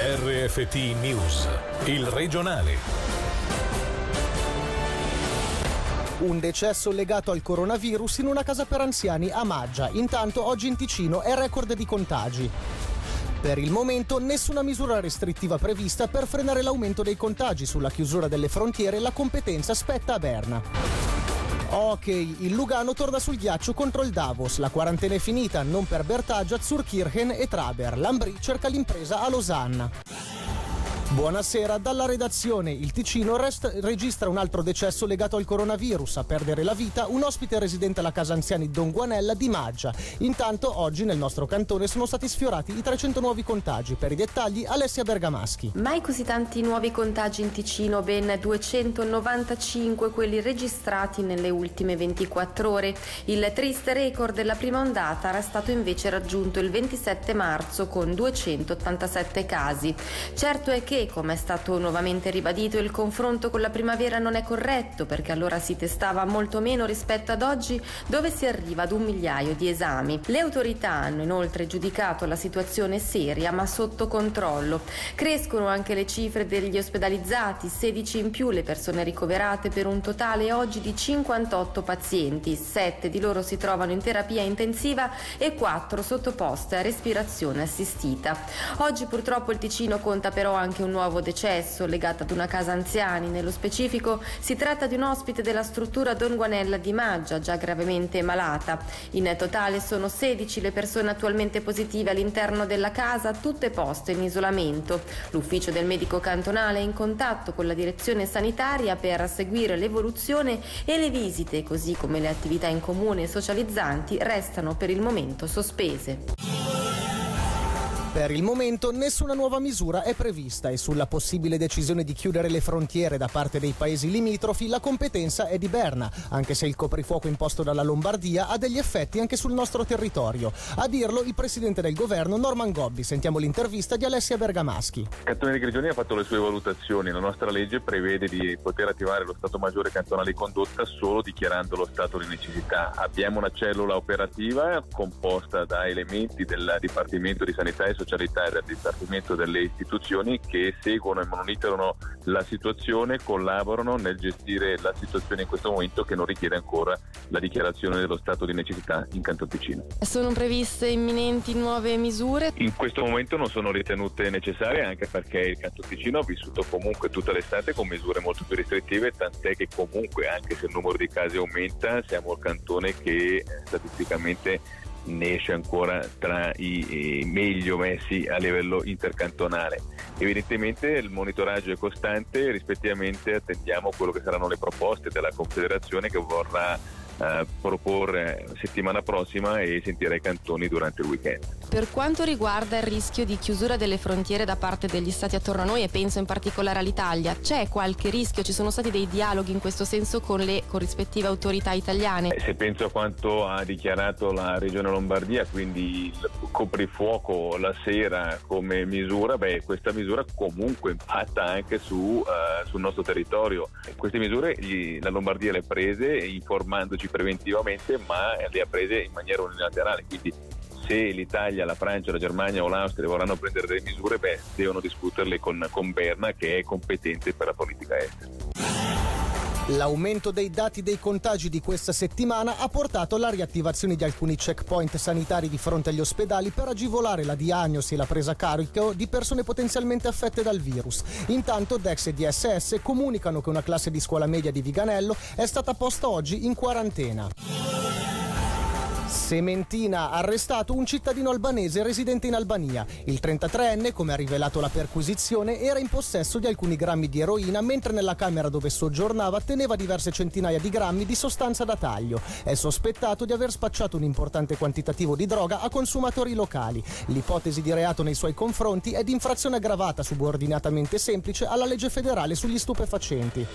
RFT News, il regionale. Un decesso legato al coronavirus in una casa per anziani a Maggia. Intanto oggi in Ticino è record di contagi. Per il momento nessuna misura restrittiva prevista per frenare l'aumento dei contagi sulla chiusura delle frontiere, la competenza spetta a Berna. Ok, il Lugano torna sul ghiaccio contro il Davos. La quarantena è finita, non per Bertaggia, Zurkirchen e Traber. Lambri cerca l'impresa a Losanna. Buonasera, dalla redazione il Ticino rest- registra un altro decesso legato al coronavirus. A perdere la vita un ospite residente alla casa anziani Don Guanella di Maggia. Intanto oggi nel nostro cantone sono stati sfiorati i 300 nuovi contagi. Per i dettagli Alessia Bergamaschi. Mai così tanti nuovi contagi in Ticino, ben 295 quelli registrati nelle ultime 24 ore. Il triste record della prima ondata era stato invece raggiunto il 27 marzo con 287 casi. Certo è che come è stato nuovamente ribadito, il confronto con la primavera non è corretto perché allora si testava molto meno rispetto ad oggi dove si arriva ad un migliaio di esami. Le autorità hanno inoltre giudicato la situazione seria ma sotto controllo. Crescono anche le cifre degli ospedalizzati, 16 in più le persone ricoverate per un totale oggi di 58 pazienti, 7 di loro si trovano in terapia intensiva e 4 sottoposte a respirazione assistita. Oggi purtroppo il Ticino conta però anche un un nuovo decesso legato ad una casa anziani. Nello specifico si tratta di un ospite della struttura Don Guanella di Maggia, già gravemente malata. In totale sono 16 le persone attualmente positive all'interno della casa, tutte poste in isolamento. L'ufficio del medico cantonale è in contatto con la direzione sanitaria per seguire l'evoluzione e le visite, così come le attività in comune e socializzanti, restano per il momento sospese. Per il momento nessuna nuova misura è prevista e sulla possibile decisione di chiudere le frontiere da parte dei paesi limitrofi la competenza è di Berna, anche se il coprifuoco imposto dalla Lombardia ha degli effetti anche sul nostro territorio. A dirlo il presidente del governo Norman Gobbi. Sentiamo l'intervista di Alessia Bergamaschi. Cantone di Grigioni ha fatto le sue valutazioni. La nostra legge prevede di poter attivare lo Stato Maggiore cantonale di condotta solo dichiarando lo stato di necessità. Abbiamo una cellula operativa composta da elementi del Dipartimento di Sanità e Società socialità e del Dipartimento delle istituzioni che seguono e monitorano la situazione, collaborano nel gestire la situazione in questo momento che non richiede ancora la dichiarazione dello stato di necessità in Canton Ticino. Sono previste imminenti nuove misure? In questo momento non sono ritenute necessarie anche perché il Canton Ticino ha vissuto comunque tutta l'estate con misure molto più restrittive, tant'è che comunque anche se il numero di casi aumenta siamo il cantone che statisticamente ne esce ancora tra i, meglio messi a livello intercantonale. Evidentemente il monitoraggio è costante, rispettivamente attendiamo quello che saranno le proposte della Confederazione che vorrà eh, proporre settimana prossima e sentire i cantoni durante il weekend. Per quanto riguarda il rischio di chiusura delle frontiere da parte degli stati attorno a noi e penso in particolare all'Italia, c'è qualche rischio? Ci sono stati dei dialoghi in questo senso con le corrispettive autorità italiane? Eh, se penso a quanto ha dichiarato la Regione Lombardia, quindi il coprifuoco la sera come misura, beh, questa misura comunque impatta anche su, uh, sul nostro territorio. Queste misure gli, la Lombardia le ha prese informandoci preventivamente, ma le ha prese in maniera unilaterale. Quindi se l'Italia, la Francia, la Germania o l'Austria vorranno prendere delle misure, beh, devono discuterle con, con Berna che è competente per la politica estera. L'aumento dei dati dei contagi di questa settimana ha portato alla riattivazione di alcuni checkpoint sanitari di fronte agli ospedali per agevolare la diagnosi e la presa a carico di persone potenzialmente affette dal virus. Intanto Dex e DSS comunicano che una classe di scuola media di Viganello è stata posta oggi in quarantena. Sementina arrestato un cittadino albanese residente in Albania. Il 33enne, come ha rivelato la perquisizione, era in possesso di alcuni grammi di eroina mentre nella camera dove soggiornava teneva diverse centinaia di grammi di sostanza da taglio. È sospettato di aver spacciato un importante quantitativo di droga a consumatori locali. L'ipotesi di reato nei suoi confronti è di infrazione aggravata subordinatamente semplice alla legge federale sugli stupefacenti.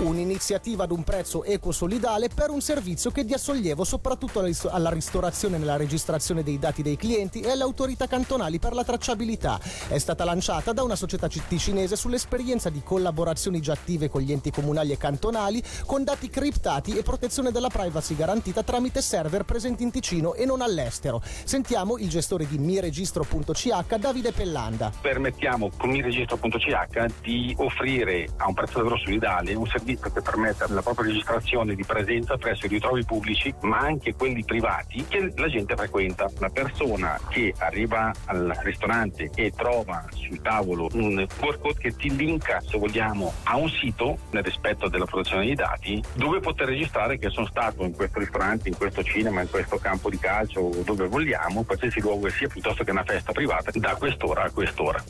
Un'iniziativa ad un prezzo equo solidale per un servizio che dia sollievo soprattutto alla ristorazione nella registrazione dei dati dei clienti e alle autorità cantonali per la tracciabilità. È stata lanciata da una società ticinese sull'esperienza di collaborazioni già attive con gli enti comunali e cantonali con dati criptati e protezione della privacy garantita tramite server presenti in Ticino e non all'estero. Sentiamo il gestore di miregistro.ch Davide Pellanda. Permettiamo con miregistro.ch di offrire a un prezzo davvero solidale un servizio servizio che permette la propria registrazione di presenza presso i ritrovi pubblici, ma anche quelli privati che la gente frequenta. La persona che arriva al ristorante e trova sul tavolo un QR code che ti linka, se vogliamo, a un sito nel rispetto della protezione dei dati, dove poter registrare che sono stato in questo ristorante, in questo cinema, in questo campo di calcio dove vogliamo, qualsiasi luogo sia, piuttosto che una festa privata, da quest'ora a quest'ora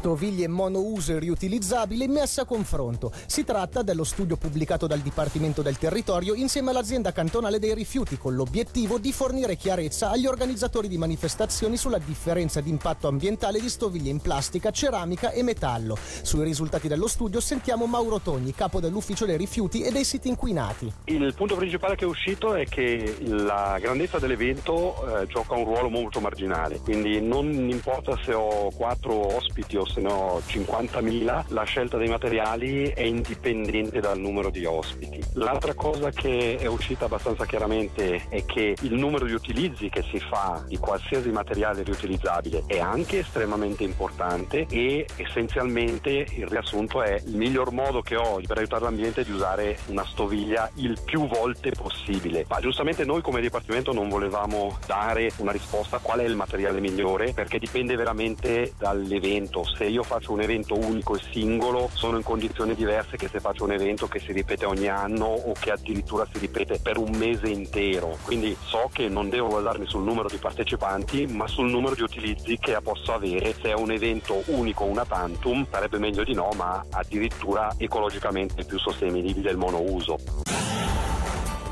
stoviglie monouso e riutilizzabili messe a confronto. Si tratta dello studio pubblicato dal Dipartimento del Territorio insieme all'azienda cantonale dei rifiuti con l'obiettivo di fornire chiarezza agli organizzatori di manifestazioni sulla differenza di impatto ambientale di stoviglie in plastica, ceramica e metallo. Sui risultati dello studio sentiamo Mauro Togni, capo dell'ufficio dei rifiuti e dei siti inquinati. Il punto principale che è uscito è che la grandezza dell'evento eh, gioca un ruolo molto marginale, quindi non importa se ho quattro ospiti o se ne ho 50.000, la scelta dei materiali è indipendente dal numero di ospiti. L'altra cosa che è uscita abbastanza chiaramente è che il numero di utilizzi che si fa di qualsiasi materiale riutilizzabile è anche estremamente importante e essenzialmente il riassunto è il miglior modo che ho per aiutare l'ambiente è di usare una stoviglia il più volte possibile. Ma giustamente noi come Dipartimento non volevamo dare una risposta a qual è il materiale migliore perché dipende veramente dall'evento se io faccio un evento unico e singolo sono in condizioni diverse che se faccio un evento che si ripete ogni anno o che addirittura si ripete per un mese intero. Quindi so che non devo basarmi sul numero di partecipanti ma sul numero di utilizzi che posso avere se è un evento unico, una tantum, sarebbe meglio di no ma addirittura ecologicamente più sostenibile del monouso.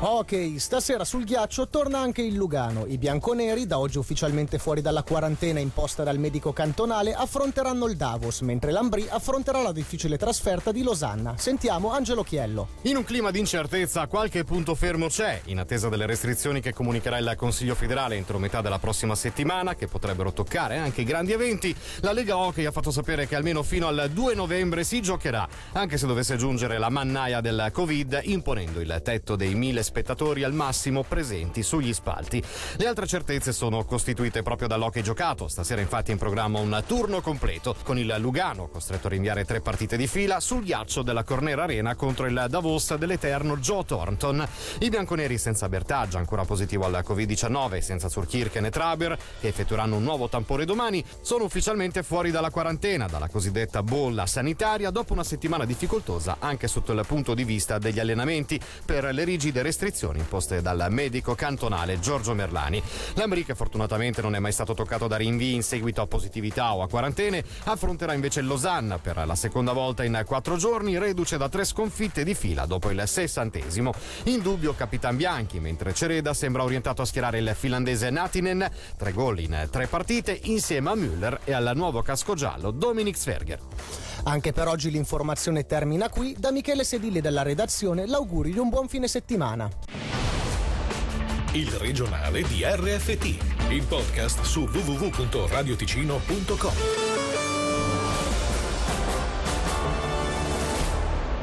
Ok, stasera sul ghiaccio torna anche il Lugano. I bianconeri, da oggi ufficialmente fuori dalla quarantena imposta dal medico cantonale, affronteranno il Davos, mentre l'Ambri affronterà la difficile trasferta di Losanna. Sentiamo Angelo Chiello. In un clima di incertezza, qualche punto fermo c'è, in attesa delle restrizioni che comunicherà il Consiglio federale entro metà della prossima settimana, che potrebbero toccare anche i grandi eventi. La Lega Hockey ha fatto sapere che almeno fino al 2 novembre si giocherà, anche se dovesse giungere la mannaia del Covid, imponendo il tetto dei mille spettatori al massimo presenti sugli spalti. Le altre certezze sono costituite proprio dall'hockey giocato. Stasera infatti è in programma un turno completo con il Lugano costretto a rinviare tre partite di fila sul ghiaccio della Cornera Arena contro il Davos dell'eterno Joe Thornton. I bianconeri senza Bertaggia, ancora positivo al Covid-19, senza Zurkirchen e Traber, che effettueranno un nuovo tampone domani, sono ufficialmente fuori dalla quarantena, dalla cosiddetta bolla sanitaria, dopo una settimana difficoltosa anche sotto il punto di vista degli allenamenti per le rigide restrizioni restrizioni imposte dal medico cantonale Giorgio Merlani. Lambri, che fortunatamente non è mai stato toccato da rinvii in seguito a positività o a quarantene, affronterà invece Losanna per la seconda volta in quattro giorni, reduce da tre sconfitte di fila dopo il sessantesimo. In dubbio Capitan Bianchi, mentre Cereda sembra orientato a schierare il finlandese Natinen, tre gol in tre partite, insieme a Müller e al nuovo casco giallo Dominic Sverger. Anche per oggi l'informazione termina qui. Da Michele Sedilli della redazione l'augurio di un buon fine settimana. Il regionale di RFT, il podcast su www.radioticino.com.